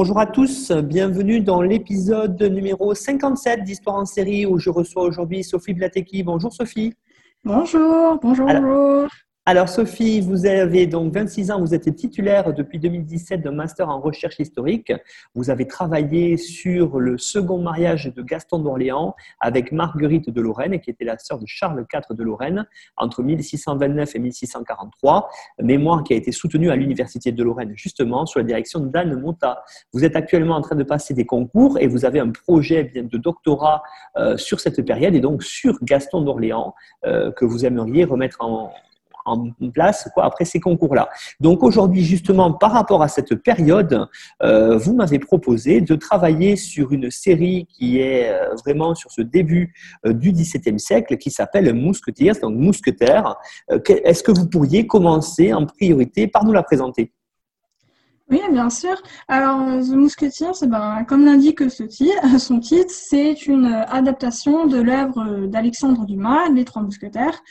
Bonjour à tous, bienvenue dans l'épisode numéro 57 d'Histoire en série où je reçois aujourd'hui Sophie Blateki. Bonjour Sophie. Bonjour, bonjour, bonjour. Alors Sophie, vous avez donc 26 ans, vous êtes titulaire depuis 2017 d'un master en recherche historique. Vous avez travaillé sur le second mariage de Gaston d'Orléans avec Marguerite de Lorraine, qui était la sœur de Charles IV de Lorraine, entre 1629 et 1643, mémoire qui a été soutenue à l'Université de Lorraine, justement, sous la direction d'Anne Monta. Vous êtes actuellement en train de passer des concours et vous avez un projet de doctorat euh, sur cette période et donc sur Gaston d'Orléans euh, que vous aimeriez remettre en, en place après ces concours-là. Donc aujourd'hui, justement, par rapport à cette période, euh, vous m'avez proposé de travailler sur une série qui est euh, vraiment sur ce début euh, du XVIIe siècle, qui s'appelle Mousquetaires, donc Mousquetaires. Est-ce que vous pourriez commencer en priorité par nous la présenter? Oui, bien sûr. Alors, The Musketeers, ben, comme l'indique ce titre, son titre, c'est une adaptation de l'œuvre d'Alexandre Dumas, Les Trois Mousquetaires.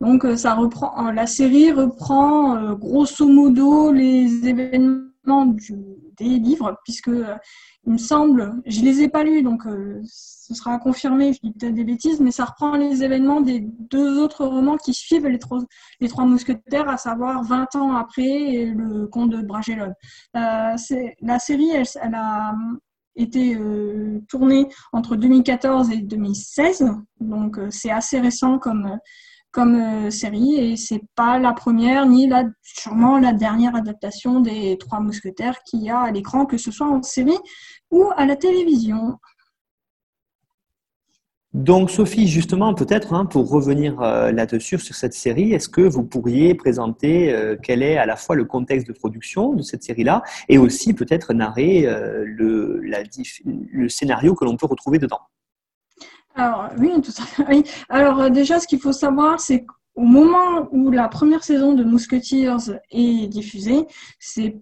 Donc, euh, ça reprend, euh, la série reprend euh, grosso modo les événements des livres, puisque il me semble, je les ai pas lus, donc euh, ce sera confirmé, je dis peut-être des bêtises, mais ça reprend les événements des deux autres romans qui suivent les trois, les trois mousquetaires, à savoir 20 ans après le conte de Bragelonne. Euh, la série, elle, a été euh, tournée entre 2014 et 2016, donc euh, c'est assez récent comme comme euh, série et c'est pas la première ni la sûrement la dernière adaptation des Trois Mousquetaires qu'il y a à l'écran, que ce soit en série ou à la télévision. Donc Sophie, justement, peut-être hein, pour revenir euh, là-dessus sur cette série, est-ce que vous pourriez présenter euh, quel est à la fois le contexte de production de cette série-là et aussi peut-être narrer le, le scénario que l'on peut retrouver dedans? Alors, oui, tout à fait. Alors, euh, déjà, ce qu'il faut savoir, c'est qu'au moment où la première saison de Musketeers est diffusée, c'est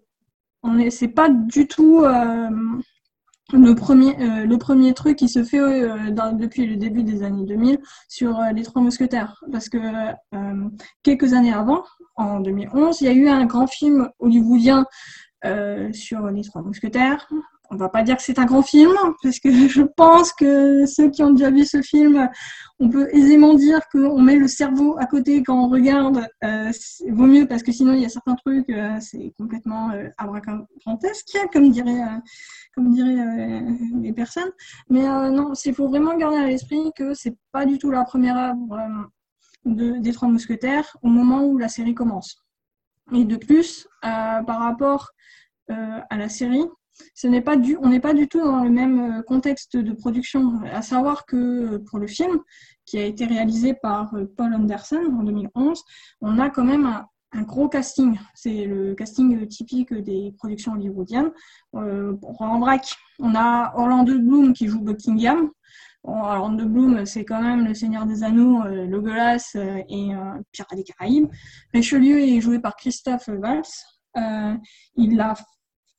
on est, pas du tout euh, le premier, euh, le premier truc qui se fait depuis le début des années 2000 sur les Trois Mousquetaires, parce que quelques années avant, en 2011, il y a eu un grand film hollywoodien sur les Trois Mousquetaires on va pas dire que c'est un grand film, parce que je pense que ceux qui ont déjà vu ce film, on peut aisément dire qu'on met le cerveau à côté quand on regarde. Euh, vaut mieux parce que sinon il y a certains trucs, euh, c'est complètement euh, abracadabrantesque, comme diraient, euh, comme diraient les personnes. Mais non, il faut vraiment garder à l'esprit que c'est pas du tout la première œuvre de, des Trois Mousquetaires au moment où la série commence. Et de plus, par rapport à la série, ce n'est pas du, on n'est pas du tout dans le même euh, contexte de production. À savoir que euh, pour le film, qui a été réalisé par euh, Paul Anderson en 2011, on a quand même un, gros casting. C'est le casting typique des productions hollywoodiennes. en vrac, on a Orlando Bloom qui joue Buckingham. Orlando Bloom, c'est quand même le Seigneur des Anneaux, euh, Legolas et Pirates des Caraïbes. Richelieu est joué par Christophe Valls. il a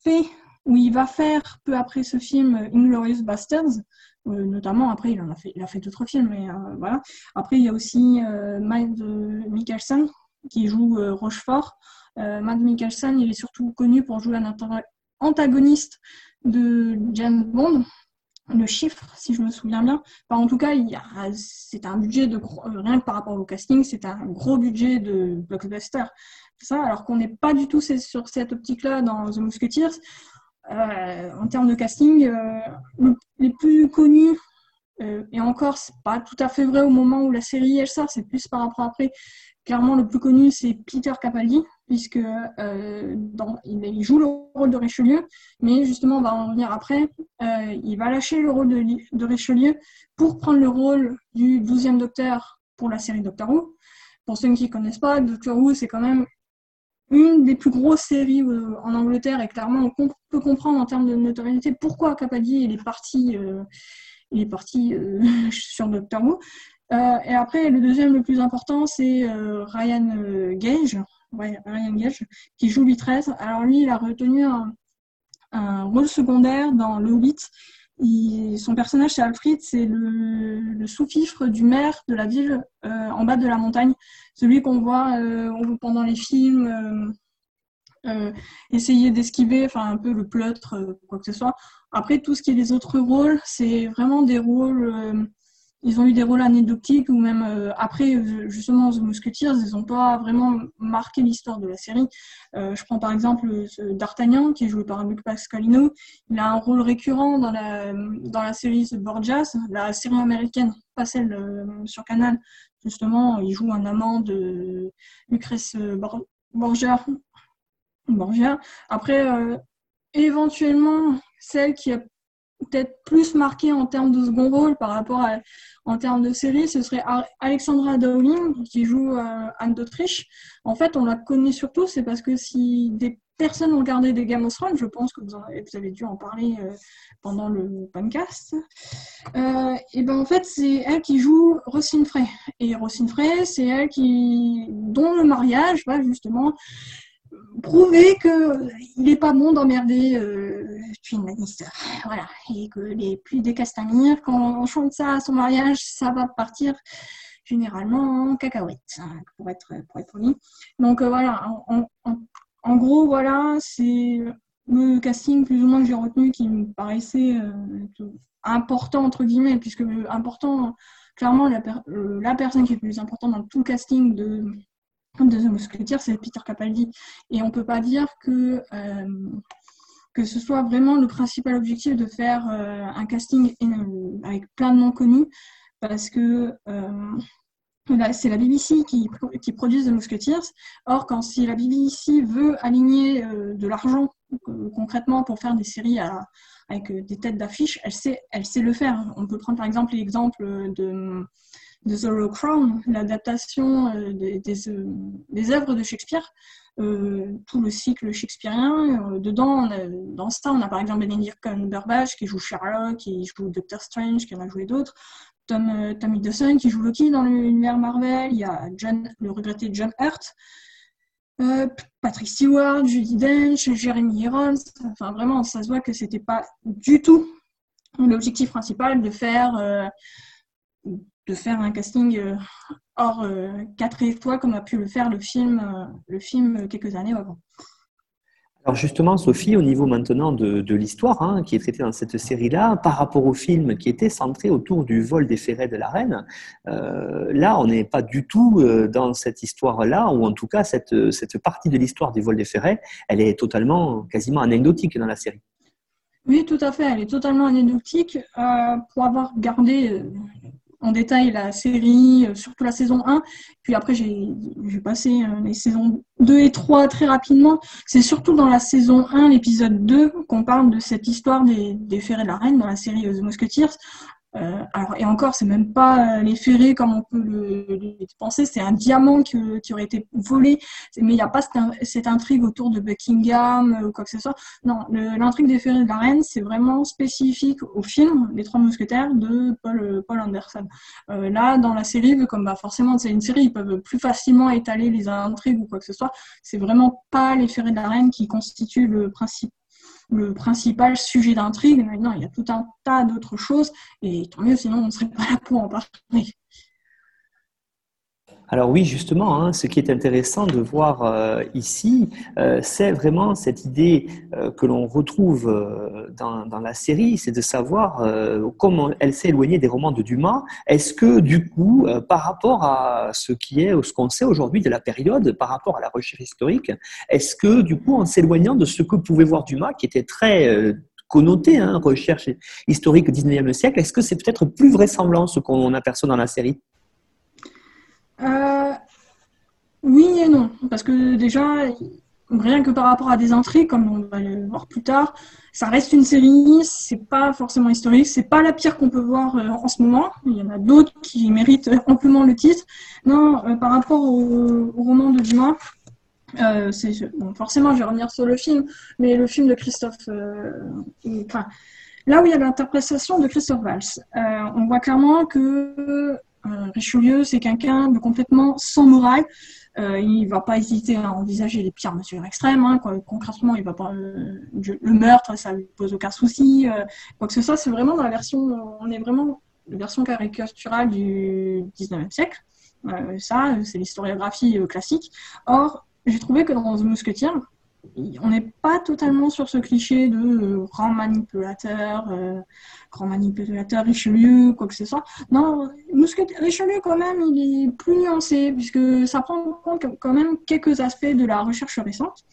fait où il va faire peu après ce film Inglorious Bastards, euh, notamment après il en a fait, d'autres films, mais euh, voilà. Après il y a aussi euh, Matt Mikkelsen qui joue Rochefort. Matt Mikkelsen, il est surtout connu pour jouer un antagoniste de James Bond, le chiffre, si je me souviens bien. en tout cas, c'est un budget de rien que par rapport au casting, c'est un gros budget de blockbuster. Ça, alors qu'on n'est pas du tout sur cette optique-là dans The Musketeers. Euh, en termes de casting, euh, les plus connus, euh, et encore, c'est pas tout à fait vrai au moment où la série elle sort, c'est plus par rapport après. Clairement, le plus connu, c'est Peter Capaldi, puisque il, joue le rôle de Richelieu, mais justement, on va en revenir après. il va lâcher le rôle de, de, Richelieu pour prendre le rôle du 12e docteur pour la série Doctor Who. Pour ceux qui ne connaissent pas, Doctor Who, c'est quand même une des plus grosses séries en Angleterre et clairement on peut comprendre en termes de notoriété pourquoi Capaldi est parti, il est parti sur Doctor Who. et après, le deuxième le plus important, c'est Ryan Gage, Ryan Gage, qui joue Louis XIII. Alors lui, il a retenu un, un rôle secondaire dans Le Hobbit. Son personnage, c'est Alfred, c'est le, sous-fifre du maire de la ville euh, en bas de la montagne, celui qu'on voit euh, pendant les films euh, essayer d'esquiver, enfin un peu le pleutre, quoi que ce soit. Après, tout ce qui est les autres rôles, c'est vraiment des rôles ils ont eu des rôles anecdotiques ou même euh, après, euh, justement, The Musketeers, ils n'ont pas vraiment marqué l'histoire de la série. Euh, je prends par exemple D'Artagnan, qui est joué par Luc Pascalino. Il a un rôle récurrent dans la, série The Borgias, la série américaine, pas celle sur Canal. Justement, il joue un amant de Lucrèce Borgia. Borgia. Après, éventuellement, celle qui a peut-être plus marqué en termes de second rôle par rapport à en termes de série, ce serait Alexandra Dowling qui joue euh, Anne d'Autriche. En fait, on la connaît surtout, c'est parce que si des personnes ont regardé des Game of Thrones, je pense que vous, avez dû en parler euh, pendant le podcast, euh, et ben en fait, c'est elle qui joue Rosine Frey. Et Rosine Frey, c'est elle qui, dont le mariage va justement prouver qu'il n'est pas bon d'emmerder euh, Lannister. Voilà. Et que les plus des Castamir, quand on chante ça à son mariage, ça va partir généralement en cacahuète, hein, pour être, pour être. Donc euh, voilà, en, gros, voilà, c'est le casting plus ou moins que j'ai retenu qui me paraissait euh, important, entre guillemets, puisque important, clairement, la, la personne qui est plus importante dans tout le casting de de The Musketeer, c'est Peter Capaldi. Et on ne peut pas dire que, euh, que ce soit vraiment le principal objectif de faire euh, un casting avec plein de noms connus, parce que euh, c'est la BBC qui, qui produit The Musketeers. Or, quand si la BBC veut aligner de l'argent concrètement pour faire des séries avec des têtes d'affiche, elle sait, elle sait le faire. On peut prendre par exemple l'exemple de de The Crown, l'adaptation euh, des, euh, des, œuvres de Shakespeare, euh, tout le cycle shakespearien. dedans, dans ça, on a par exemple Benedict Cumberbatch qui joue Sherlock, qui joue Doctor Strange, qui en a joué d'autres. Tom, Hiddleston qui joue Loki dans l'univers Marvel. Il y a John, le regretté John Hurt. Patrick Stewart, Judy Dench, Jeremy Irons. Enfin, vraiment, ça se voit que c'était pas du tout l'objectif principal de faire de faire un casting euh, hors euh, quatre étoiles comme a pu le faire le film, euh, le film quelques années avant. Alors justement, Sophie, au niveau maintenant de, l'histoire hein, qui est traitée dans cette série-là, par rapport au film qui était centré autour du vol des ferrets de la reine, là, on n'est pas du tout dans cette histoire-là, ou en tout cas, cette, cette partie de l'histoire du vol des ferrets, elle est totalement, quasiment anecdotique dans la série. Oui, tout à fait, elle est totalement anecdotique. pour avoir gardé en détail la série, euh, surtout la saison 1. Puis après, j'ai passé euh, les saisons 2 et 3 très rapidement. C'est surtout dans la saison 1, l'épisode 2, qu'on parle de cette histoire des, des ferrets de la reine dans la série The Musketeers. Euh, alors, et encore, c'est même pas euh, les ferrés comme on peut le, penser, c'est un diamant qui, aurait été volé, mais il n'y a pas cette, intrigue autour de Buckingham euh, ou quoi que ce soit. Non, l'intrigue des ferrés de la reine, c'est vraiment spécifique au film Les Trois Mousquetaires de Paul, Paul Anderson. là, dans la série, comme bah, forcément c'est une série, ils peuvent plus facilement étaler les intrigues ou quoi que ce soit, c'est vraiment pas les ferrés de la reine qui constituent le principe le principal sujet d'intrigue. Maintenant, il y a tout un tas d'autres choses, et tant mieux, sinon on ne serait pas là pour en parler. Alors oui, justement, hein, ce qui est intéressant de voir euh, ici, euh, c'est vraiment cette idée euh, que l'on retrouve dans, la série, c'est de savoir comment elle s'est éloignée des romans de Dumas. Est-ce que du coup, par rapport à ce qui est, ce qu'on sait aujourd'hui de la période, par rapport à la recherche historique, est-ce que du coup, en s'éloignant de ce que pouvait voir Dumas, qui était très connoté, hein, recherche historique au 19e siècle, est-ce que c'est peut-être plus vraisemblant ce qu'on aperçoit dans la série? Euh, oui et non, parce que déjà, rien que par rapport à des intrigues, comme on va le voir plus tard, ça reste une série, c'est pas forcément historique, c'est pas la pire qu'on peut voir euh, en ce moment. Il y en a d'autres qui méritent amplement le titre. Non, euh, par rapport au, roman de Dumas, forcément, je vais revenir sur le film, mais le film de Christophe, là où il y a l'interprétation de Christophe Valls, on voit clairement que Richelieu, c'est quelqu'un de complètement sans morale. Euh, il va pas hésiter à envisager les pires mesures extrêmes. Hein, concrètement, il va pas euh, le meurtre, ça lui pose aucun souci. Euh, quoi que ce soit, c'est vraiment dans la version, on est vraiment la version caricaturale du 19e siècle. Euh, ça, c'est l'historiographie classique. Or, j'ai trouvé que dans The Musketeer, on n'est pas totalement sur ce cliché de euh, grand manipulateur, euh, grand manipulateur Richelieu, quoi que ce soit. Non, Richelieu quand même, il est plus nuancé puisque ça prend en compte quand même quelques aspects de la recherche récente.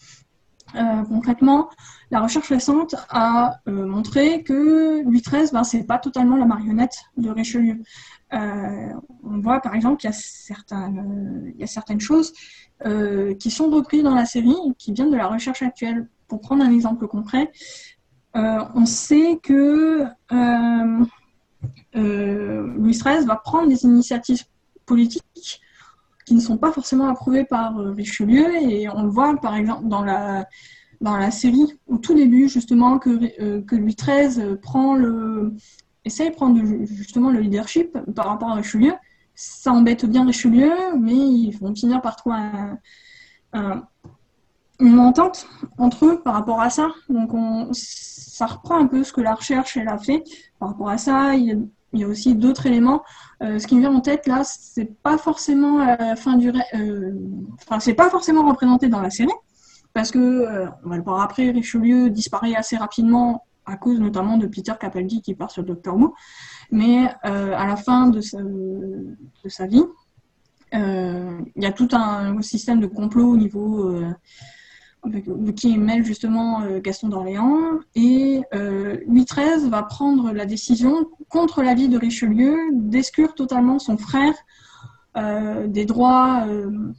Euh, concrètement, la recherche récente a montré que Louis XIII, ben, c'est pas totalement la marionnette de Richelieu. On voit par exemple qu'il y, a certaines choses euh, qui sont repris dans la série, qui viennent de la recherche actuelle. Pour prendre un exemple concret, euh, on sait que euh, Louis XIII va prendre des initiatives politiques qui ne sont pas forcément approuvées par Richelieu, et on le voit par exemple dans la, dans la série, au tout début, justement, que, que Louis XIII prend le, essaye de prendre justement le leadership par rapport à Richelieu, ça embête bien Richelieu, mais ils vont finir par trouver une entente entre eux par rapport à ça. Donc ça reprend un peu ce que la recherche elle a fait par rapport à ça. Il y a, aussi d'autres éléments. Euh, ce qui me vient en tête là, c'est pas forcément la fin du, euh, c'est pas forcément représenté dans la série parce que euh, on va le voir après. Richelieu disparaît assez rapidement à cause notamment de Peter Capaldi qui part sur Doctor Who. Mais euh, à la fin de sa, de sa vie, euh, il y a tout un système de complot au niveau euh, qui mêle justement Gaston d'Orléans. Et Louis XIII va prendre la décision, contre l'avis de Richelieu, d'exclure totalement son frère des droits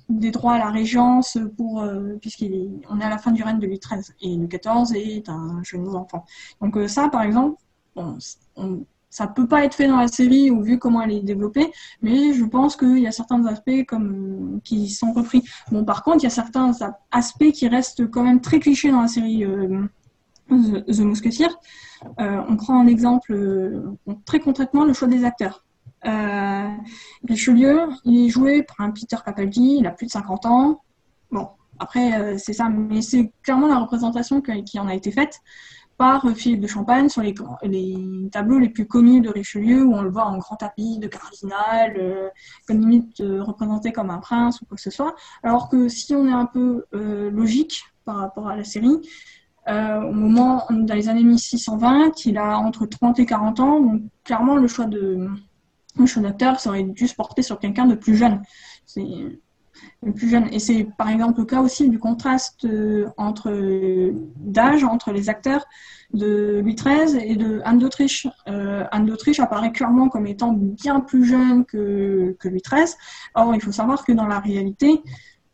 des droits à la régence pour puisqu'on est, à la fin du règne de Louis XIII et Louis XIV est un jeune enfant. Donc ça par exemple bon, on, ça peut pas être fait dans la série ou vu comment elle est développée, mais je pense qu'il y a certains aspects comme qui sont repris. Bon, par contre, il y a certains aspects qui restent quand même très clichés dans la série euh, The, Musketeer. Euh, on prend en exemple euh, très concrètement le choix des acteurs. Richelieu, il est joué par un Peter Capaldi, il a plus de 50 ans. Bon, après, c'est ça, mais c'est clairement la représentation qui en a été faite par Philippe de Champagne sur les, tableaux les plus connus de Richelieu, où on le voit en grand tapis de cardinal, euh, comme limite euh, représenté comme un prince ou quoi que ce soit. Alors que si on est un peu euh, logique par rapport à la série, au moment, dans les années 1620, il a entre 30 et 40 ans, donc clairement le choix de le choix d'acteur, ça aurait dû se porter sur quelqu'un de plus jeune. C'est plus jeune. Et c'est par exemple le cas aussi du contraste euh, entre d'âge entre les acteurs de Louis XIII et de Anne d'Autriche. Euh, Anne d'Autriche apparaît clairement comme étant bien plus jeune que, Louis XIII. Or, il faut savoir que dans la réalité,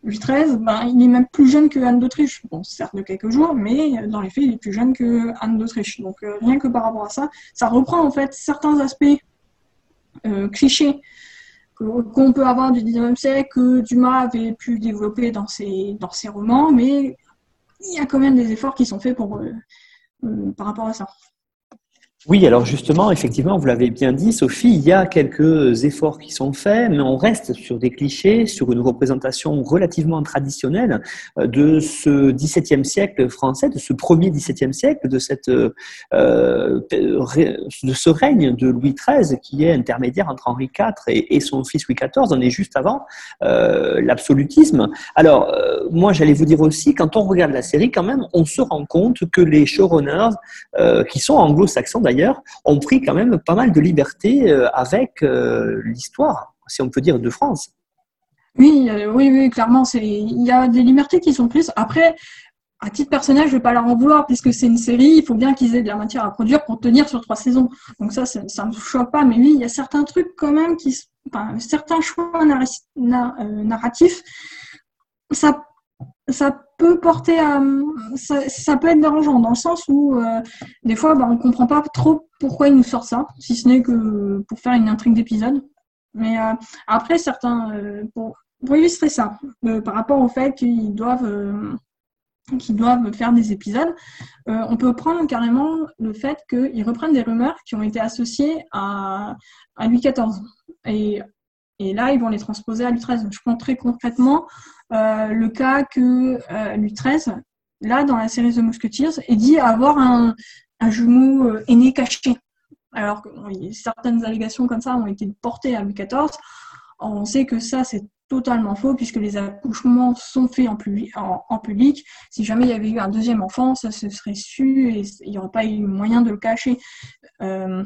Louis XIII, ben, il est même plus jeune que Anne d'Autriche. Bon, certes de quelques jours, mais dans les faits, il est plus jeune que Anne d'Autriche. Donc, euh, rien que par rapport à ça, ça reprend en fait certains aspects clichés qu'on peut avoir du 19e siècle, que Dumas avait pu développer dans ses, romans, mais il y a quand même des efforts qui sont faits euh, euh, par rapport à ça. Oui, alors justement, effectivement, vous l'avez bien dit, Sophie, il y a quelques efforts qui sont faits, mais on reste sur des clichés, sur une représentation relativement traditionnelle euh, de ce XVIIe siècle français, de ce premier XVIIe siècle, de, cette, euh, de ce règne de Louis XIII qui est intermédiaire entre Henri IV et, son fils Louis XIV. On est juste avant euh, l'absolutisme. Alors, moi, j'allais vous dire aussi, quand on regarde la série, quand même, on se rend compte que les showrunners, qui sont anglo-saxons d'ailleurs, ont pris quand même pas mal de liberté euh, avec euh, l'histoire, si on peut dire, de France. Oui, euh, oui, oui, clairement, il y a des libertés qui sont prises. Après, à titre personnel, je ne vais pas leur en vouloir puisque c'est une série, il faut bien qu'ils aient de la matière à produire pour tenir sur trois saisons. Donc ça, ça ne me choque pas. Mais oui, il y a certains trucs quand même qui, certains choix narratifs, ça, ça peut porter à. Ça, peut être dérangeant dans le sens où euh, des fois bah, on comprend pas trop pourquoi il nous sort ça, si ce n'est que pour faire une intrigue d'épisode. Mais euh, après, certains. Euh, pour, pour illustrer ça, par rapport au fait qu'ils doivent qui doivent faire des épisodes, on peut prendre carrément le fait qu'ils reprennent des rumeurs qui ont été associées à, Louis XIV. Et, là, ils vont les transposer à Louis XIII. Je prends très concrètement euh, le cas que euh, Louis XIII, là, dans la série The Musketeers, est dit avoir un, jumeau aîné caché. Alors que certaines allégations comme ça ont été portées à Louis XIV. On sait que ça, c'est totalement faux puisque les accouchements sont faits en, public. En, public. Si jamais il y avait eu un deuxième enfant, ça se serait su et il n'y aurait pas eu moyen de le cacher. Euh,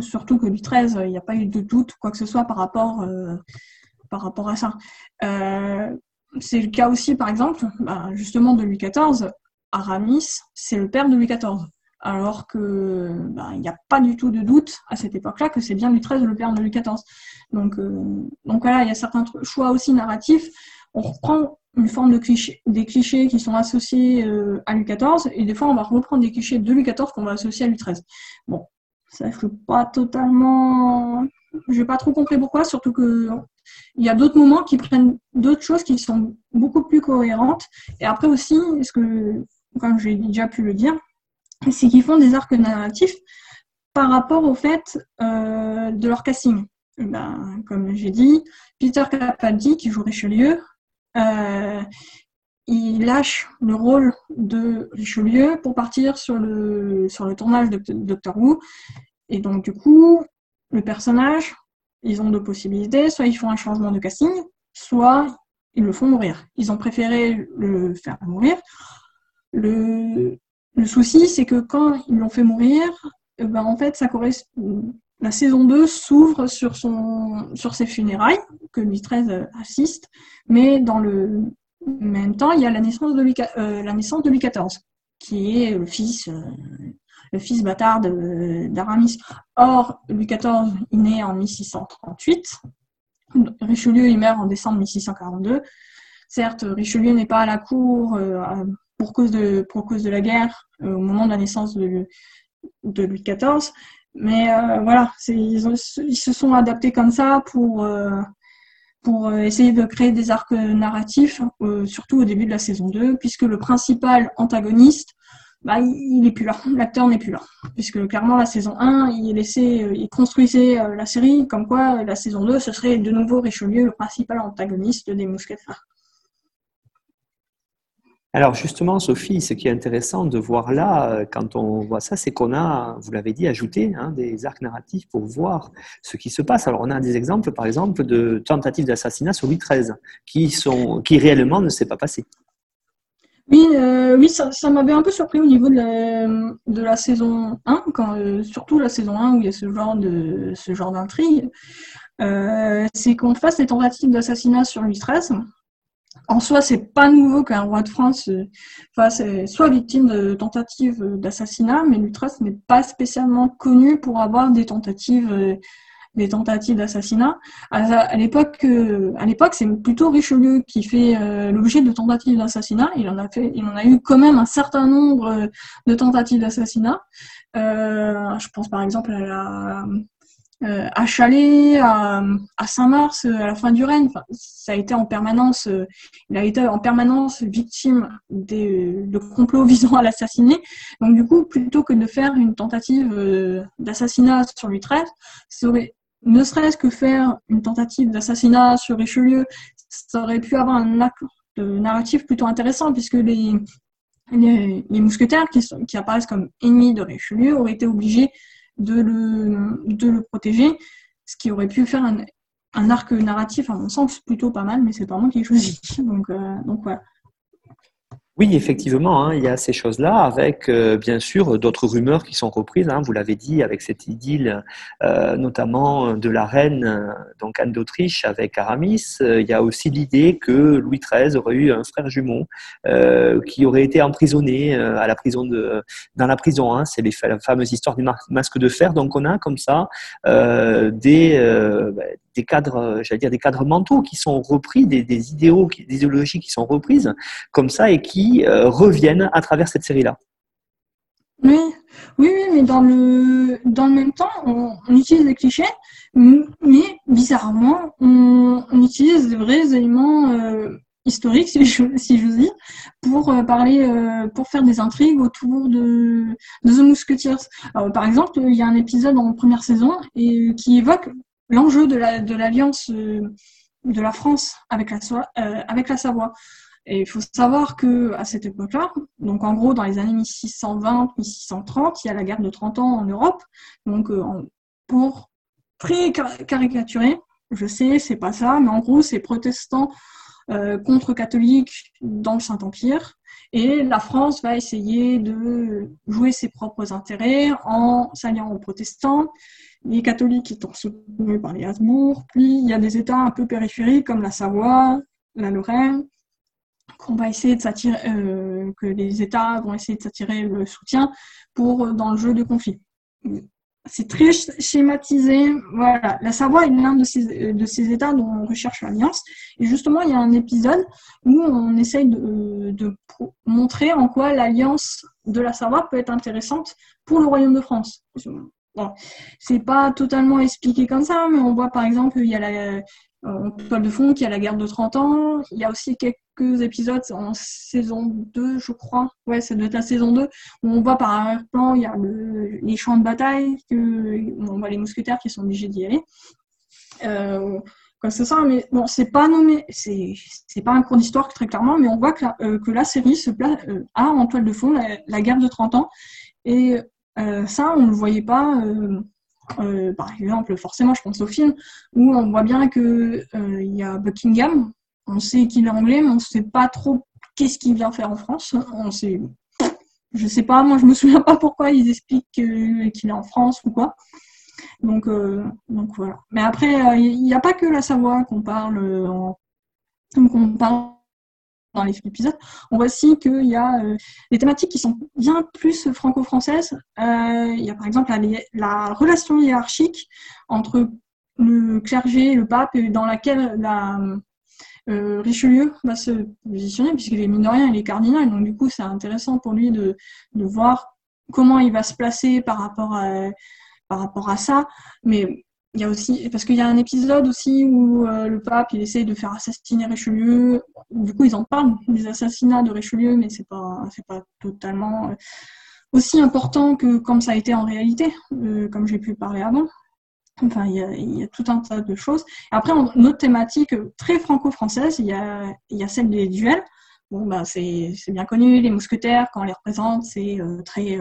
surtout que Louis XIII, il n'y a pas eu de doute quoi que ce soit par rapport, euh, à ça. Euh, c'est le cas aussi, par exemple, bah, justement de Louis XIV. Aramis, c'est le père de Louis XIV alors que ben, il n'y a pas du tout de doute à cette époque-là que c'est bien Louis XIII le père de Louis XIV. Donc, euh, donc voilà, il y a certains choix aussi narratifs. On reprend une forme de cliché, des clichés qui sont associés à Louis XIV, et des fois on va reprendre des clichés de Louis XIV qu'on va associer à Louis XIII. Bon, ça ne pas totalement. Je n'ai pas trop compris pourquoi, surtout que il y a d'autres moments qui prennent d'autres choses qui sont beaucoup plus cohérentes. Et après aussi, ce que, comme j'ai déjà pu le dire, c'est qu'ils font des arcs narratifs par rapport au fait euh, de leur casting. Eh ben, comme j'ai dit, Peter Capaldi, qui joue Richelieu, euh, il lâche le rôle de Richelieu pour partir sur le, sur le tournage de Doctor Who. Et donc, du coup, le personnage, ils ont deux possibilités. Soit ils font un changement de casting, soit ils le font mourir. Ils ont préféré le faire mourir. Le, le souci, c'est que quand ils l'ont fait mourir, eh ben, en fait, ça correspond. La saison 2 s'ouvre sur, sur ses funérailles, que XIII assiste, mais dans le même temps, il y a la naissance de Louis, euh, XIV, qui est le fils, euh, bâtard d'Aramis. Or, Louis XIV, il naît en 1638. Richelieu, il meurt en décembre 1642. Certes, Richelieu n'est pas à la cour euh, pour cause de, la guerre euh, au moment de la naissance de, Louis XIV. Mais euh, voilà, ils, se sont adaptés comme ça pour, euh, pour essayer de créer des arcs narratifs, surtout au début de la saison 2, puisque le principal antagoniste, bah, il n'est plus là, l'acteur n'est plus là. Puisque clairement, la saison 1, il, laissait, il construisait la série comme quoi la saison 2, ce serait de nouveau Richelieu, le principal antagoniste des Mousquetaires. Alors justement, Sophie, ce qui est intéressant de voir là, euh, quand on voit ça, c'est qu'on a, vous l'avez dit, ajouté hein, des arcs narratifs pour voir ce qui se passe. Alors on a des exemples, par exemple, de tentatives d'assassinat sur Louis XIII, qui, sont, qui réellement ne s'est pas passé. Oui, euh, oui ça, m'avait un peu surpris au niveau de la, saison 1, quand, euh, surtout la saison 1 où il y a ce genre de ce genre d'intrigue. c'est qu'on fasse des tentatives d'assassinat sur Louis XIII en soi, c'est pas nouveau qu'un roi de France euh, fasse, soit victime de tentatives d'assassinat, mais Lutras n'est pas spécialement connu pour avoir des tentatives, euh, des d'assassinat. À, l'époque, euh, c'est plutôt Richelieu qui fait l'objet de tentatives d'assassinat. Il en a fait, il en a eu quand même un certain nombre de tentatives d'assassinat. je pense par exemple à la euh, à Chalais, à, Saint-Mars, à la fin du règne. ça a été en permanence, euh, il a été en permanence victime des, de complots visant à l'assassiner. Donc du coup, plutôt que de faire une tentative euh, d'assassinat sur Louis XIII, ne serait-ce que faire une tentative d'assassinat sur Richelieu, ça aurait pu avoir un acte narratif plutôt intéressant puisque les, mousquetaires qui apparaissent comme ennemis de Richelieu auraient été obligés de le, de le protéger, ce qui aurait pu faire un, arc narratif, à mon sens, plutôt pas mal, mais c'est pas moi qui ai choisi. Donc, euh, donc voilà. Oui, effectivement, hein, il y a ces choses-là, avec euh, bien sûr d'autres rumeurs qui sont reprises. Hein, vous l'avez dit, avec cette idylle, euh, notamment de la reine, euh, donc Anne d'Autriche, avec Aramis. il y a aussi l'idée que Louis XIII aurait eu un frère jumeau qui aurait été emprisonné à la prison de, dans la prison. Hein, C'est la fameuse histoire du masque de fer. Donc on a comme ça des, bah, des cadres, j'allais dire des cadres mentaux qui sont repris, des, idéaux, des idéologies qui sont reprises comme ça et qui euh, reviennent à travers cette série-là. Oui, oui, mais dans le, dans le même temps, on, utilise des clichés, mais bizarrement, on, utilise des vrais éléments euh, historiques, si je, si dis, pour euh, parler, euh, pour faire des intrigues autour de, de The Musketeers. par exemple, il y a un épisode en première saison et, qui évoque l'enjeu de l'alliance de la France avec la, avec la Savoie. Et il faut savoir que à cette époque-là, donc en gros dans les années 1620-1630, il y a la guerre de 30 ans en Europe. Donc euh, pour très caricaturer, je sais, c'est pas ça, mais en gros c'est protestants euh, contre catholiques dans le Saint-Empire. Et la France va essayer de jouer ses propres intérêts en s'alliant aux protestants, les catholiques étant soutenus par les Habsbourg, puis il y a des États un peu périphériques comme la Savoie, la Lorraine, qu'on va essayer de euh, que les États vont essayer de s'attirer le soutien pour dans le jeu de conflit. C'est très schématisé. Voilà, la Savoie est l'un de ces, de ces États dont on recherche l'alliance. Et justement, il y a un épisode où on essaye de, de montrer en quoi l'alliance de la Savoie peut être intéressante pour le Royaume de France. Bon, c'est pas totalement expliqué comme ça, mais on voit par exemple il y a la, en toile de fond, qu'il y a la guerre de 30 ans. Il y a aussi quelques épisodes en saison 2, je crois. Ouais, ça doit être la saison 2, où on voit par un plan, il y a les champs de bataille, que, on voit les mousquetaires qui sont obligés d'y aller. Euh, c'est ça, mais bon, c'est pas nommé, c'est, pas un cours d'histoire très clairement, mais on voit que la, euh, que la série se place, euh, a en toile de fond la, guerre de 30 ans. Et euh, ça, on le voyait pas euh, par exemple, forcément, je pense au film, où on voit bien qu'il euh, y a Buckingham, on sait qu'il est anglais, mais on ne sait pas trop qu'est-ce qu'il vient faire en France. On sait, je sais pas, moi je me souviens pas pourquoi ils expliquent qu'il est en France ou quoi. Donc, euh, donc voilà. Mais après, il n'y a pas que la Savoie qu'on parle en, qu'on parle dans les épisodes, on voit aussi qu'il y a euh, des thématiques qui sont bien plus franco-françaises. Euh, il y a par exemple la, relation hiérarchique entre le clergé et le pape, dans laquelle la, euh, Richelieu va se positionner, puisqu'il est mine de rien, il est cardinal, donc du coup c'est intéressant pour lui de, de, voir comment il va se placer par rapport à, par rapport à ça. Mais il y a aussi parce qu'il y a un épisode aussi où le pape il essaye de faire assassiner Richelieu. Du coup, ils en parlent des assassinats de Richelieu, mais c'est pas c'est pas totalement euh, aussi important que comme ça a été en réalité, euh, comme j'ai pu parler avant. Enfin, il y, a, y, a, tout un tas de choses. Après, une autre thématique très franco-française, il y a, il y a celle des duels. Bon, bah, c'est bien connu, les mousquetaires, quand on les représente, c'est très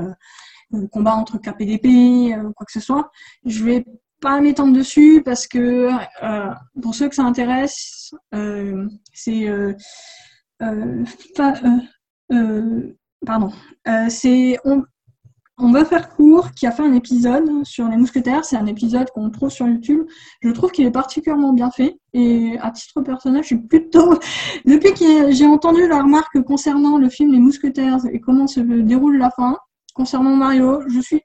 combat entre KPDP, quoi que ce soit. Je vais pas m'étendre dessus parce que euh, pour ceux que ça intéresse, euh, c'est euh, pardon, c'est on, on, va faire court qui a fait un épisode sur les mousquetaires. C'est un épisode qu'on trouve sur YouTube. Je trouve qu'il est particulièrement bien fait et à titre personnel, je suis plutôt depuis que j'ai entendu la remarque concernant le film Les Mousquetaires et comment se déroule la fin. Concernant Mario, je suis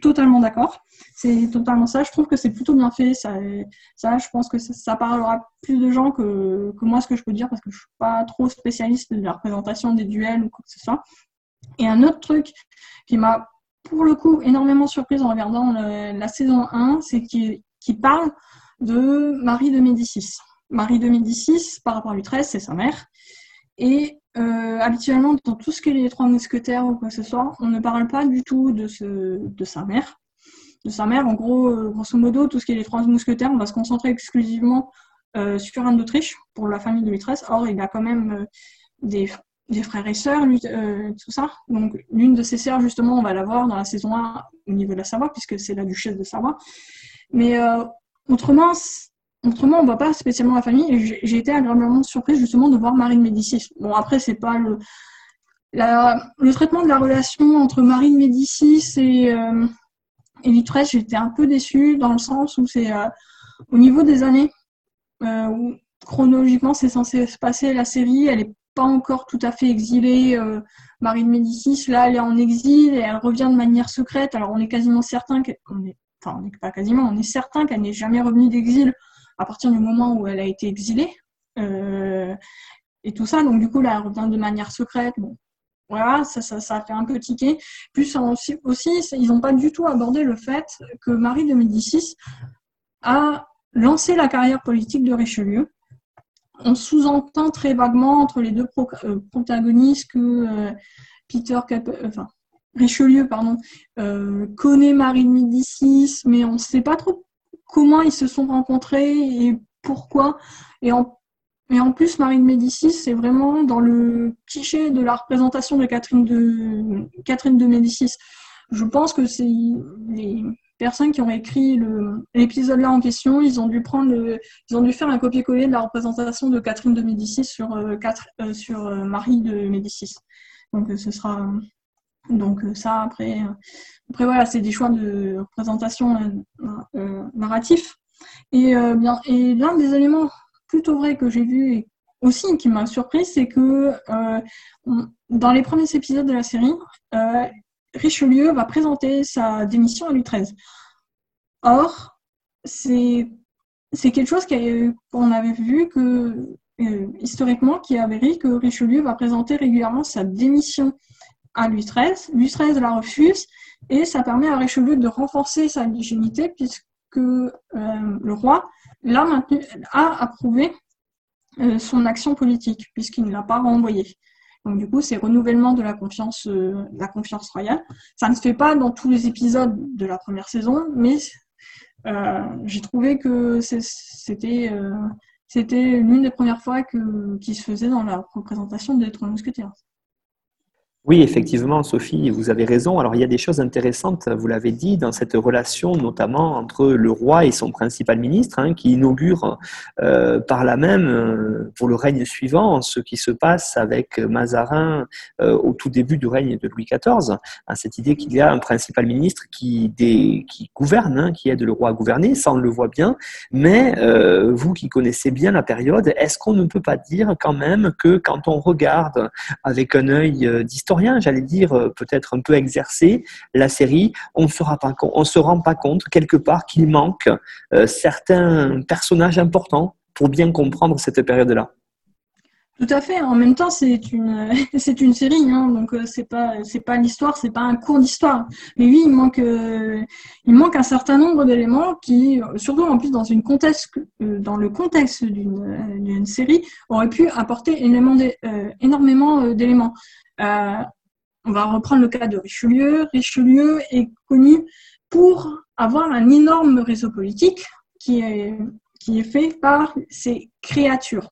totalement d'accord. C'est totalement ça. Je trouve que c'est plutôt bien fait. Ça, je pense que ça, parlera plus de gens que, moi, ce que je peux dire, parce que je suis pas trop spécialiste de la représentation des duels ou quoi que ce soit. Et un autre truc qui m'a, pour le coup, énormément surprise en regardant la saison 1, c'est qu'il parle de Marie de Médicis. Marie de Médicis, par rapport à Lutresse, c'est sa mère. Euh, habituellement, dans tout ce qui est les trois mousquetaires ou quoi que ce soit, on ne parle pas du tout de, ce, de sa mère. De sa mère, en gros, euh, grosso modo, tout ce qui est les trois mousquetaires, on va se concentrer exclusivement euh, sur Anne d'Autriche pour la famille de maîtresse. Or, il a quand même des, des, frères et sœurs, tout ça. Donc, l'une de ses sœurs, justement, on va la voir dans la saison 1 au niveau de la Savoie, puisque c'est la duchesse de Savoie. Mais autrement, Autrement, on voit pas spécialement la famille. Et j'ai été agréablement surprise justement de voir Marie de Médicis. Bon, après, c'est pas le, le traitement de la relation entre Marie de Médicis et, euh, J'étais un peu déçue dans le sens où c'est euh, au niveau des années euh, où chronologiquement c'est censé se passer la série. Elle est pas encore tout à fait exilée. Euh, Marie de Médicis, là, elle est en exil et elle revient de manière secrète. Alors, on est quasiment certain qu'on est, enfin, on n'est pas quasiment, on est certain qu'elle n'est jamais revenue d'exil à partir du moment où elle a été exilée. Euh, et tout ça, donc du coup, là, elle revient de manière secrète. Bon, voilà, ça, ça, ça fait un peu tiquer. Plus aussi, ils n'ont pas du tout abordé le fait que Marie de Médicis a lancé la carrière politique de Richelieu. On sous-entend très vaguement entre les deux euh, protagonistes que euh, Peter Cap enfin, Richelieu pardon, connaît Marie de Médicis, mais on ne sait pas trop comment ils se sont rencontrés et pourquoi. Et en plus, Marie de Médicis, c'est vraiment dans le cliché de la représentation de Catherine de, Médicis. Je pense que c'est les personnes qui ont écrit l'épisode là en question, ils ont dû prendre faire un copier-coller de la représentation de Catherine de Médicis sur, euh, euh, euh, Marie de Médicis. Donc ce sera donc ça après après voilà c'est des choix de représentation narratif et l'un des éléments plutôt vrai que j'ai vu et aussi qui m'a surpris, c'est que euh, dans les premiers épisodes de la série, euh, Richelieu va présenter sa démission à Louis XIII. Or, c'est quelque chose qu'on avait vu que euh, historiquement qui avait que Richelieu va présenter régulièrement sa démission à Louis XIII. Louis XIII la refuse et ça permet à Richelieu de renforcer sa légitimité puisque le roi l'a a approuvé euh, son action politique, puisqu'il ne l'a pas renvoyé. Donc du coup, c'est renouvellement de la confiance, euh, la confiance royale. Ça ne se fait pas dans tous les épisodes de la première saison, mais euh, j'ai trouvé que c'était c'était l'une des premières fois que, qui se faisait dans la représentation des Trois Mousquetaires. Oui, effectivement, Sophie, vous avez raison. Alors, il y a des choses intéressantes, vous l'avez dit, dans cette relation, notamment entre le roi et son principal ministre, hein, qui inaugure euh, par là même, euh, pour le règne suivant, ce qui se passe avec Mazarin euh, au tout début du règne de Louis XIV. Cette idée qu'il y a un principal ministre qui, gouverne, hein, qui aide le roi à gouverner, ça on le voit bien. Mais vous qui connaissez bien la période, est-ce qu'on ne peut pas dire quand même que quand on regarde avec un œil d'histoire, j'allais dire euh, peut-être un peu exercé, la série, on ne se rend pas, on se rend pas compte quelque part qu'il manque euh, certains personnages importants pour bien comprendre cette période-là. Tout à fait. En même temps, c'est une c'est une série, hein, donc euh, c'est pas c'est pas l'histoire, c'est pas un cours d'histoire. Mais oui, il manque il manque un certain nombre d'éléments qui, surtout en plus dans une contexte dans le contexte d'une série, auraient pu apporter énormément d'éléments. Euh, on va reprendre le cas de Richelieu. Richelieu est connu pour avoir un énorme réseau politique qui est, fait par ses créatures.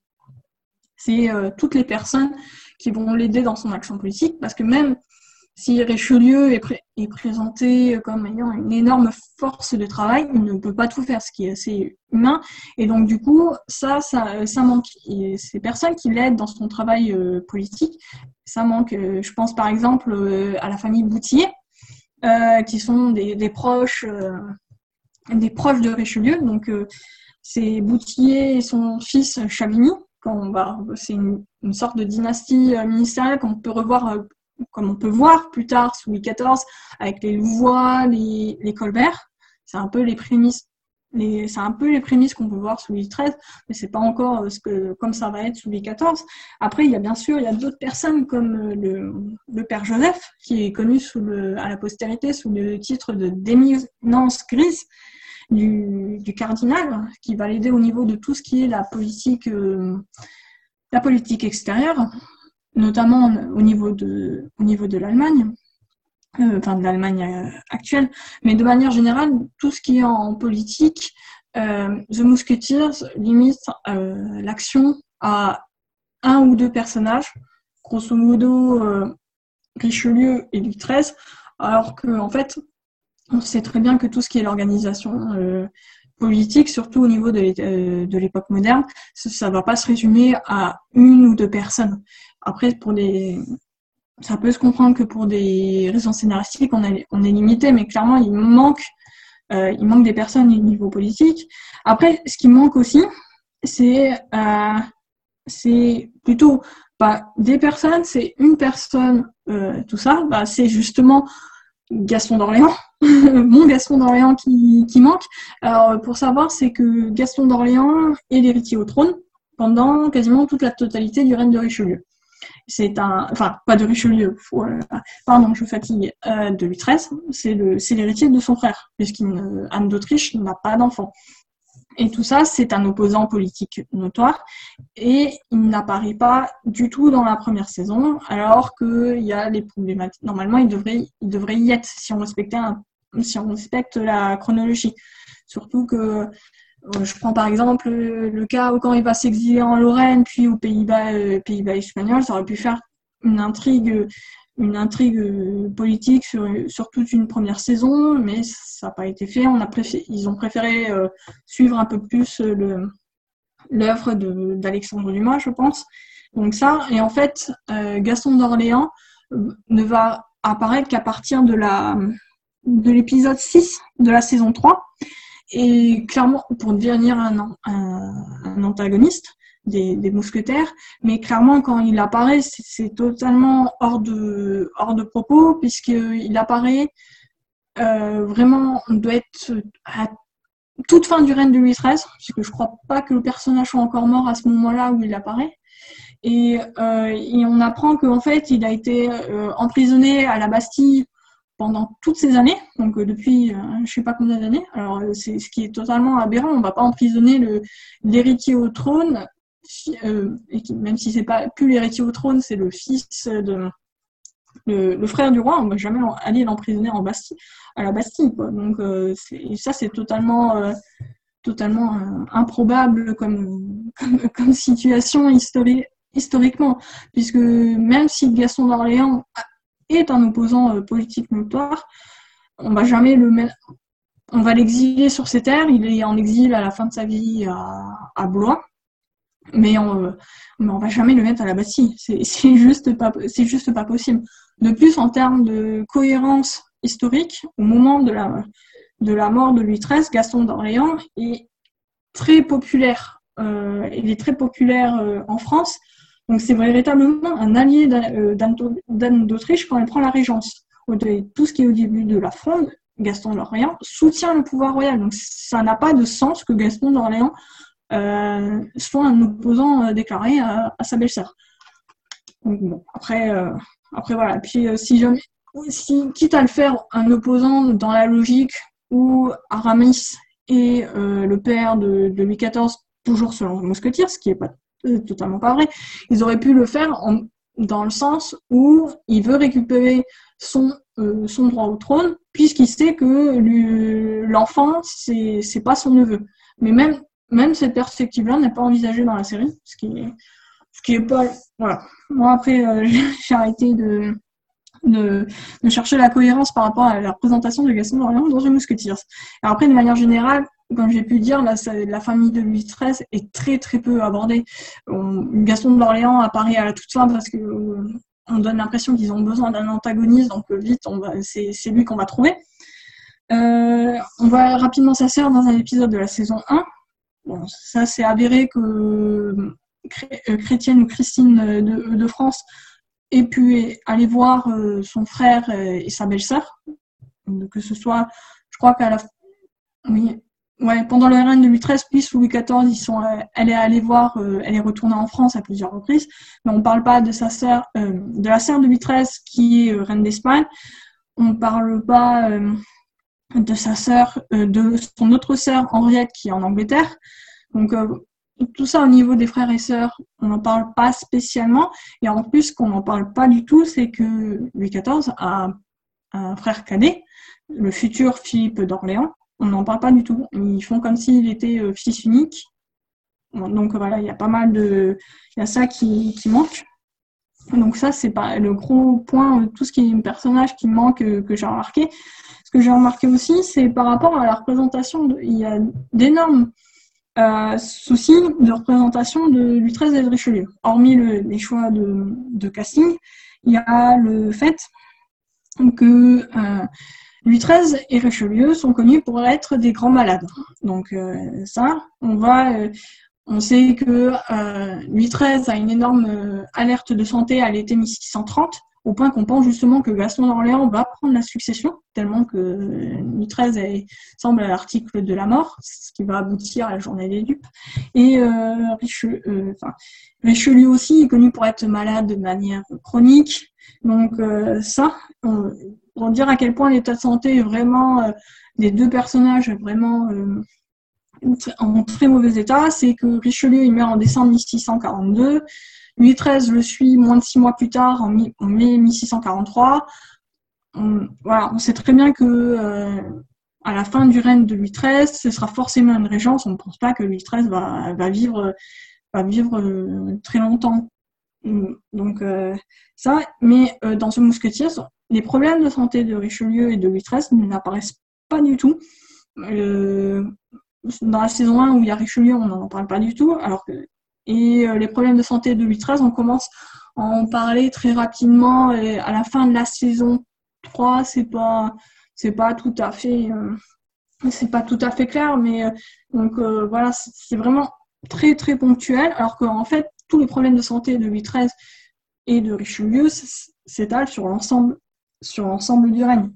C'est euh, toutes les personnes qui vont l'aider dans son action politique, parce que même si Richelieu est, présenté comme ayant une énorme force de travail, il ne peut pas tout faire, ce qui est assez humain. Et donc, du coup, ça, ça, ça manque. Et ces personnes qui l'aident dans son travail euh, politique, ça manque. Euh, je pense par exemple euh, à la famille Boutier, qui sont des, des proches, des proches de Richelieu. Donc, c'est Boutier et son fils Chavigny. C'est une, une, sorte de dynastie ministérielle qu'on peut revoir comme on peut voir plus tard sous Louis XIV, avec les Louvois, les, les Colbert. C'est un peu les prémices, c'est un peu les prémices qu'on peut voir sous Louis XIII, mais c'est pas encore ce que, comme ça va être sous Louis XIV. Après, il y a bien sûr, il y a d'autres personnes comme le, le, père Joseph, qui est connu sous le, à la postérité sous le titre de d'éminence grise. Du, du, cardinal, qui va l'aider au niveau de tout ce qui est la politique, euh, la politique extérieure notamment au niveau de, au niveau de l'Allemagne, euh, enfin de l'Allemagne euh, actuelle, mais de manière générale, tout ce qui est en politique, euh, The Musketeers limite l'action à un ou deux personnages, grosso modo Richelieu et Louis XIII, alors qu'en en fait, on sait très bien que tout ce qui est l'organisation politique, surtout au niveau de l'époque moderne, ça ne va pas se résumer à une ou deux personnes. Après, pour des, ça peut se comprendre que pour des raisons scénaristiques, on est, limité, mais clairement, il manque, euh, il manque des personnes au niveau politique. Après, ce qui manque aussi, c'est, euh, plutôt pas des personnes, c'est une personne, euh, tout ça, bah, c'est justement Gaston d'Orléans, mon Gaston d'Orléans qui, manque. Alors, pour savoir, c'est que Gaston d'Orléans est l'héritier au trône pendant quasiment toute la totalité du règne de Richelieu c'est un, enfin pas de Richelieu, pardon, je fatigue, euh, de Louis XIII, c'est l'héritier de son frère, puisqu'Anne d'Autriche n'a pas d'enfant. Et tout ça, c'est un opposant politique notoire, et il n'apparaît pas du tout dans la première saison, alors qu'il y a les problématiques. Normalement, il devrait y être si on respectait un, si on respecte la chronologie. Surtout que euh, je prends par exemple le cas où quand il va s'exiler en Lorraine, puis aux Pays-Bas, euh, Pays-Bas espagnols, ça aurait pu faire une intrigue, une intrigue euh, politique sur, sur toute une première saison, mais ça n'a pas été fait. On a ils ont préféré suivre un peu plus l'œuvre d'Alexandre Dumas, je pense. Donc ça, et en fait, Gaston d'Orléans ne va apparaître qu'à partir de la de l'épisode 6 de la saison 3 et clairement pour devenir un, antagoniste des, mousquetaires, mais clairement quand il apparaît, c'est totalement hors de, hors de propos, puisqu'il apparaît euh, vraiment, on doit être à toute fin du règne de Louis XIII, parce que je crois pas que le personnage soit encore mort à ce moment-là où il apparaît. Et, euh, on apprend qu'en fait, il a été euh, emprisonné à la Bastille pendant toutes ces années, donc euh, depuis euh, je sais pas combien d'années. Alors euh, c'est ce qui est totalement aberrant. On va pas emprisonner l'héritier au trône, même si c'est pas plus l'héritier au trône, c'est le fils de le, frère du roi. On va jamais aller l'emprisonner en Bastille, à la Bastille. Donc ça c'est totalement totalement improbable comme, situation historique historiquement, puisque même si Gaston d'Orléans est un opposant euh, politique notoire. On va jamais le mettre. On va l'exiler sur ses terres. Il est en exil à la fin de sa vie à, Blois. Mais on, mais on va jamais le mettre à la Bastille. C'est juste pas, juste pas possible. De plus, en termes de cohérence historique, au moment de la, de la mort de Louis XIII, Gaston d'Orléans est très populaire. Euh, il est très populaire euh, en France donc c'est véritablement un allié euh, d'Anne d'Autriche quand elle prend la régence. Tout ce qui est au début de la fronde, Gaston d'Orléans soutient le pouvoir royal. Donc ça n'a pas de sens que Gaston d'Orléans euh, soit un opposant euh, déclaré à, sa belle-sœur. bon, après, après voilà. Puis si jamais, quitte à le faire un opposant dans la logique où Aramis est le père de, Louis XIV, toujours selon Mousquetier, ce qui n'est pas totalement pas vrai. Ils auraient pu le faire dans le sens où il veut récupérer son, euh, son droit au trône, puisqu'il sait que l'enfant, c'est, c'est pas son neveu. Mais même, même cette perspective-là n'est pas envisagée dans la série, ce qui est, ce qui est pas. Voilà. Moi, après, euh, j'ai arrêté de, de, de, chercher la cohérence par rapport à la représentation de Gaston d'Orléans dans The Musketeers. Alors après, de manière générale, comme j'ai pu dire, la, famille de Louis XIII est très très peu abordée. Gaston d'Orléans apparaît à la toute fin parce que on donne l'impression qu'ils ont besoin d'un antagoniste, donc vite, c'est lui qu'on va trouver. Euh, on voit rapidement sa sœur dans un épisode de la saison 1. Bon, ça c'est avéré que euh, Chrétienne ou Christine de, de, France ait pu aller voir euh, son frère et sa belle-sœur. Que ce soit, je crois qu'à la oui, Ouais, pendant le Louis XIII puis Louis XIV, ils sont, euh, elle est allée voir, euh, elle est retournée en France à plusieurs reprises, mais on parle pas de sa sœur, euh, de la sœur de Louis XIII qui est reine d'Espagne. On parle pas de sa sœur, de son autre sœur Henriette qui est en Angleterre. Donc tout ça au niveau des frères et sœurs, on n'en parle pas spécialement. Et en plus, qu'on n'en parle pas du tout, c'est que Louis XIV a un frère cadet, le futur Philippe d'Orléans, on n'en parle pas du tout. Ils font comme s'il était euh, fils unique. Donc voilà, il y a pas mal de. Il y a ça qui, manque. Donc ça, c'est pas le gros point, tout ce qui est personnage qui manque euh, que j'ai remarqué. Ce que j'ai remarqué aussi, c'est par rapport à la représentation, il y a d'énormes euh, soucis de représentation de Louis XIII et de Richelieu. Hormis les choix de, casting, il y a le fait que Louis XIII et Richelieu sont connus pour être des grands malades. Donc euh, ça, on va, euh, on sait que euh, Louis XIII a une énorme alerte de santé à l'été 1630, au point qu'on pense justement que Gaston d'Orléans va prendre la succession, tellement que Louis XIII semble à l'article de la mort, ce qui va aboutir à la journée des dupes. Et euh, Richelieu, euh, Richelieu aussi est connu pour être malade de manière chronique. Donc euh, ça, pour dire à quel point l'état de santé est vraiment des deux personnages vraiment en très mauvais état, c'est que Richelieu il meurt en décembre 1642, Louis XIII le suit moins de six mois plus tard, en, mai 1643. On, voilà, on sait très bien que euh, à la fin du règne de Louis XIII, ce sera forcément une régence. On ne pense pas que Louis XIII va, vivre, va vivre euh, très longtemps. Donc euh, ça, mais dans ce mousquetier, les problèmes de santé de Richelieu et de Louis XIII n'apparaissent pas du tout. dans la saison 1 où il y a Richelieu, on n'en parle pas du tout, alors que et euh, les problèmes de santé de Louis XIII, on commence à en parler très rapidement. Et à la fin de la saison 3, c'est pas, c'est pas tout à fait, euh, c'est pas tout à fait clair, mais euh, voilà, c'est vraiment très très ponctuel. Alors qu'en fait, tous les problèmes de santé de Louis XIII et de Richelieu s'étalent sur l'ensemble, sur l'ensemble du règne.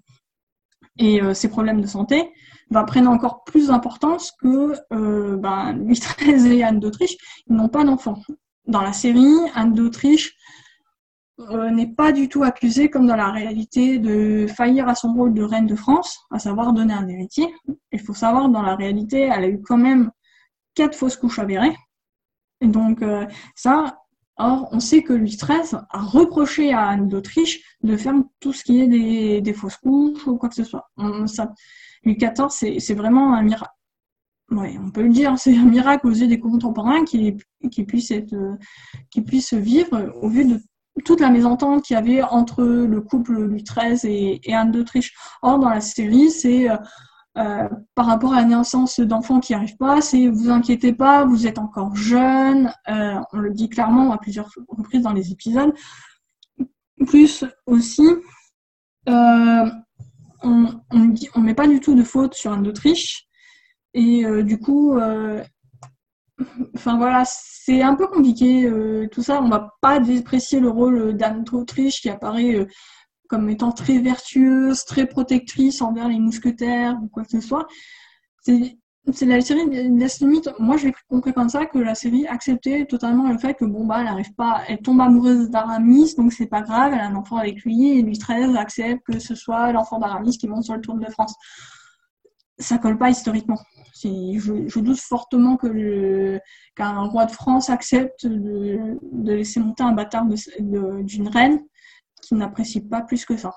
Et ces problèmes de santé, va prendre encore plus d'importance que euh, ben, Louis XIII et Anne d'Autriche, n'ont pas d'enfants. Dans la série, Anne d'Autriche euh, n'est pas du tout accusée, comme dans la réalité, de faillir à son rôle de reine de France, à savoir donner un héritier. Il faut savoir, dans la réalité, elle a eu quand même quatre fausses couches avérées. Et donc, euh, ça, Or, on sait que Louis XIII a reproché à Anne d'Autriche de faire tout ce qui est des, des, fausses couches ou quoi que ce soit. On, Louis XIV, c'est vraiment un miracle. Ouais, on peut le dire, c'est un miracle aux yeux des contemporains qui, qui, puisse vivre au vu de toute la mésentente qu'il y avait entre le couple Louis XIII et, Anne d'Autriche. Or, dans la série, c'est euh, euh, par rapport à la naissance d'enfants qui n'arrivent pas, c'est vous inquiétez pas, vous êtes encore jeune. Euh, on le dit clairement à plusieurs reprises dans les épisodes. Plus aussi, on ne met pas du tout de faute sur Anne d'Autriche. Et euh, du coup, euh, enfin voilà, c'est un peu compliqué euh, tout ça. On va pas déprécier le rôle d'Anne d'Autriche qui apparaît comme étant très vertueuse, très protectrice envers les mousquetaires ou quoi que ce soit. C'est la série laisse limite. Moi, je l'ai compris comme ça que la série acceptait totalement le fait que bon bah elle arrive pas, elle tombe amoureuse d'Aramis, donc c'est pas grave, elle a un enfant avec lui et Louis XIII accepte que ce soit l'enfant d'Aramis qui monte sur le Tour de France. Ça colle pas historiquement. Je, doute fortement que qu'un roi de France accepte de, laisser monter un bâtard d'une reine qui n'apprécie pas plus que ça.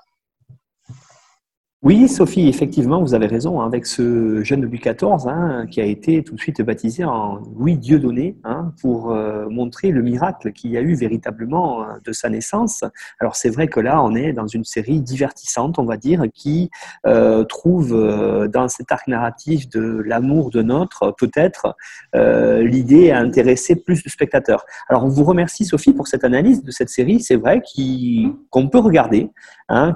Oui, Sophie, effectivement, vous avez raison, hein, avec ce jeune Louis XIV hein, qui a été tout de suite baptisé en Louis Dieudonné hein, pour euh, montrer le miracle qu'il y a eu véritablement euh, de sa naissance. Alors c'est vrai que là, on est dans une série divertissante, on va dire, qui euh, trouve dans cet arc narratif de l'amour de notre, peut-être, l'idée à intéresser plus de spectateurs. Alors on vous remercie, Sophie, pour cette analyse de cette série, c'est vrai, qu'on peut regarder,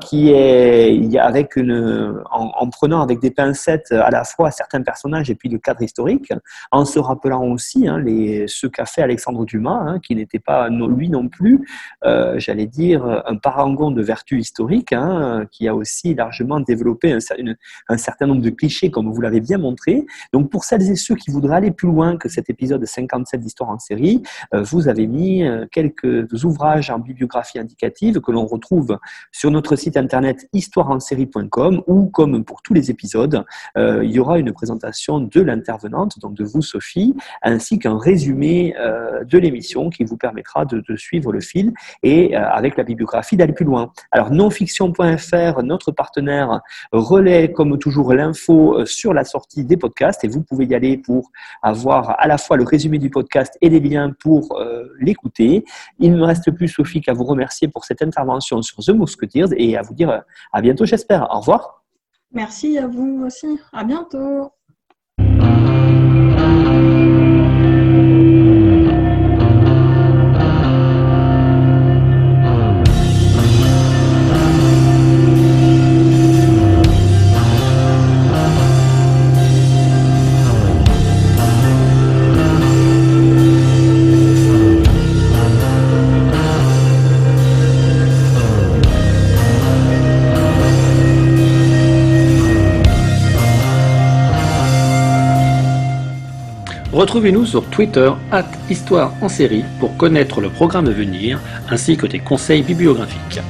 qui est avec une en, prenant avec des pincettes à la fois certains personnages et puis le cadre historique, en se rappelant aussi hein, ce qu'a fait Alexandre Dumas, hein, qui n'était pas lui non plus, euh, j'allais dire, un parangon de vertu historique, hein, qui a aussi largement développé un, certain nombre de clichés, comme vous l'avez bien montré. Donc pour celles et ceux qui voudraient aller plus loin que cet épisode 57 d'Histoire en série, euh, vous avez mis euh, quelques ouvrages en bibliographie indicative que l'on retrouve sur notre site internet histoireensérie.com ou comme pour tous les épisodes, euh, il y aura une présentation de l'intervenante, donc de vous Sophie, ainsi qu'un résumé euh, de l'émission qui vous permettra de, suivre le fil et euh, avec la bibliographie d'aller plus loin. Alors nonfiction.fr, notre partenaire, relaie comme toujours l'info sur la sortie des podcasts et vous pouvez y aller pour avoir à la fois le résumé du podcast et les liens pour l'écouter. Il ne me reste plus Sophie qu'à vous remercier pour cette intervention sur The Musketeers et à vous dire à bientôt j'espère. Au revoir. Merci à vous aussi. À bientôt. Retrouvez-nous sur Twitter, at en série, pour connaître le programme à venir ainsi que des conseils bibliographiques.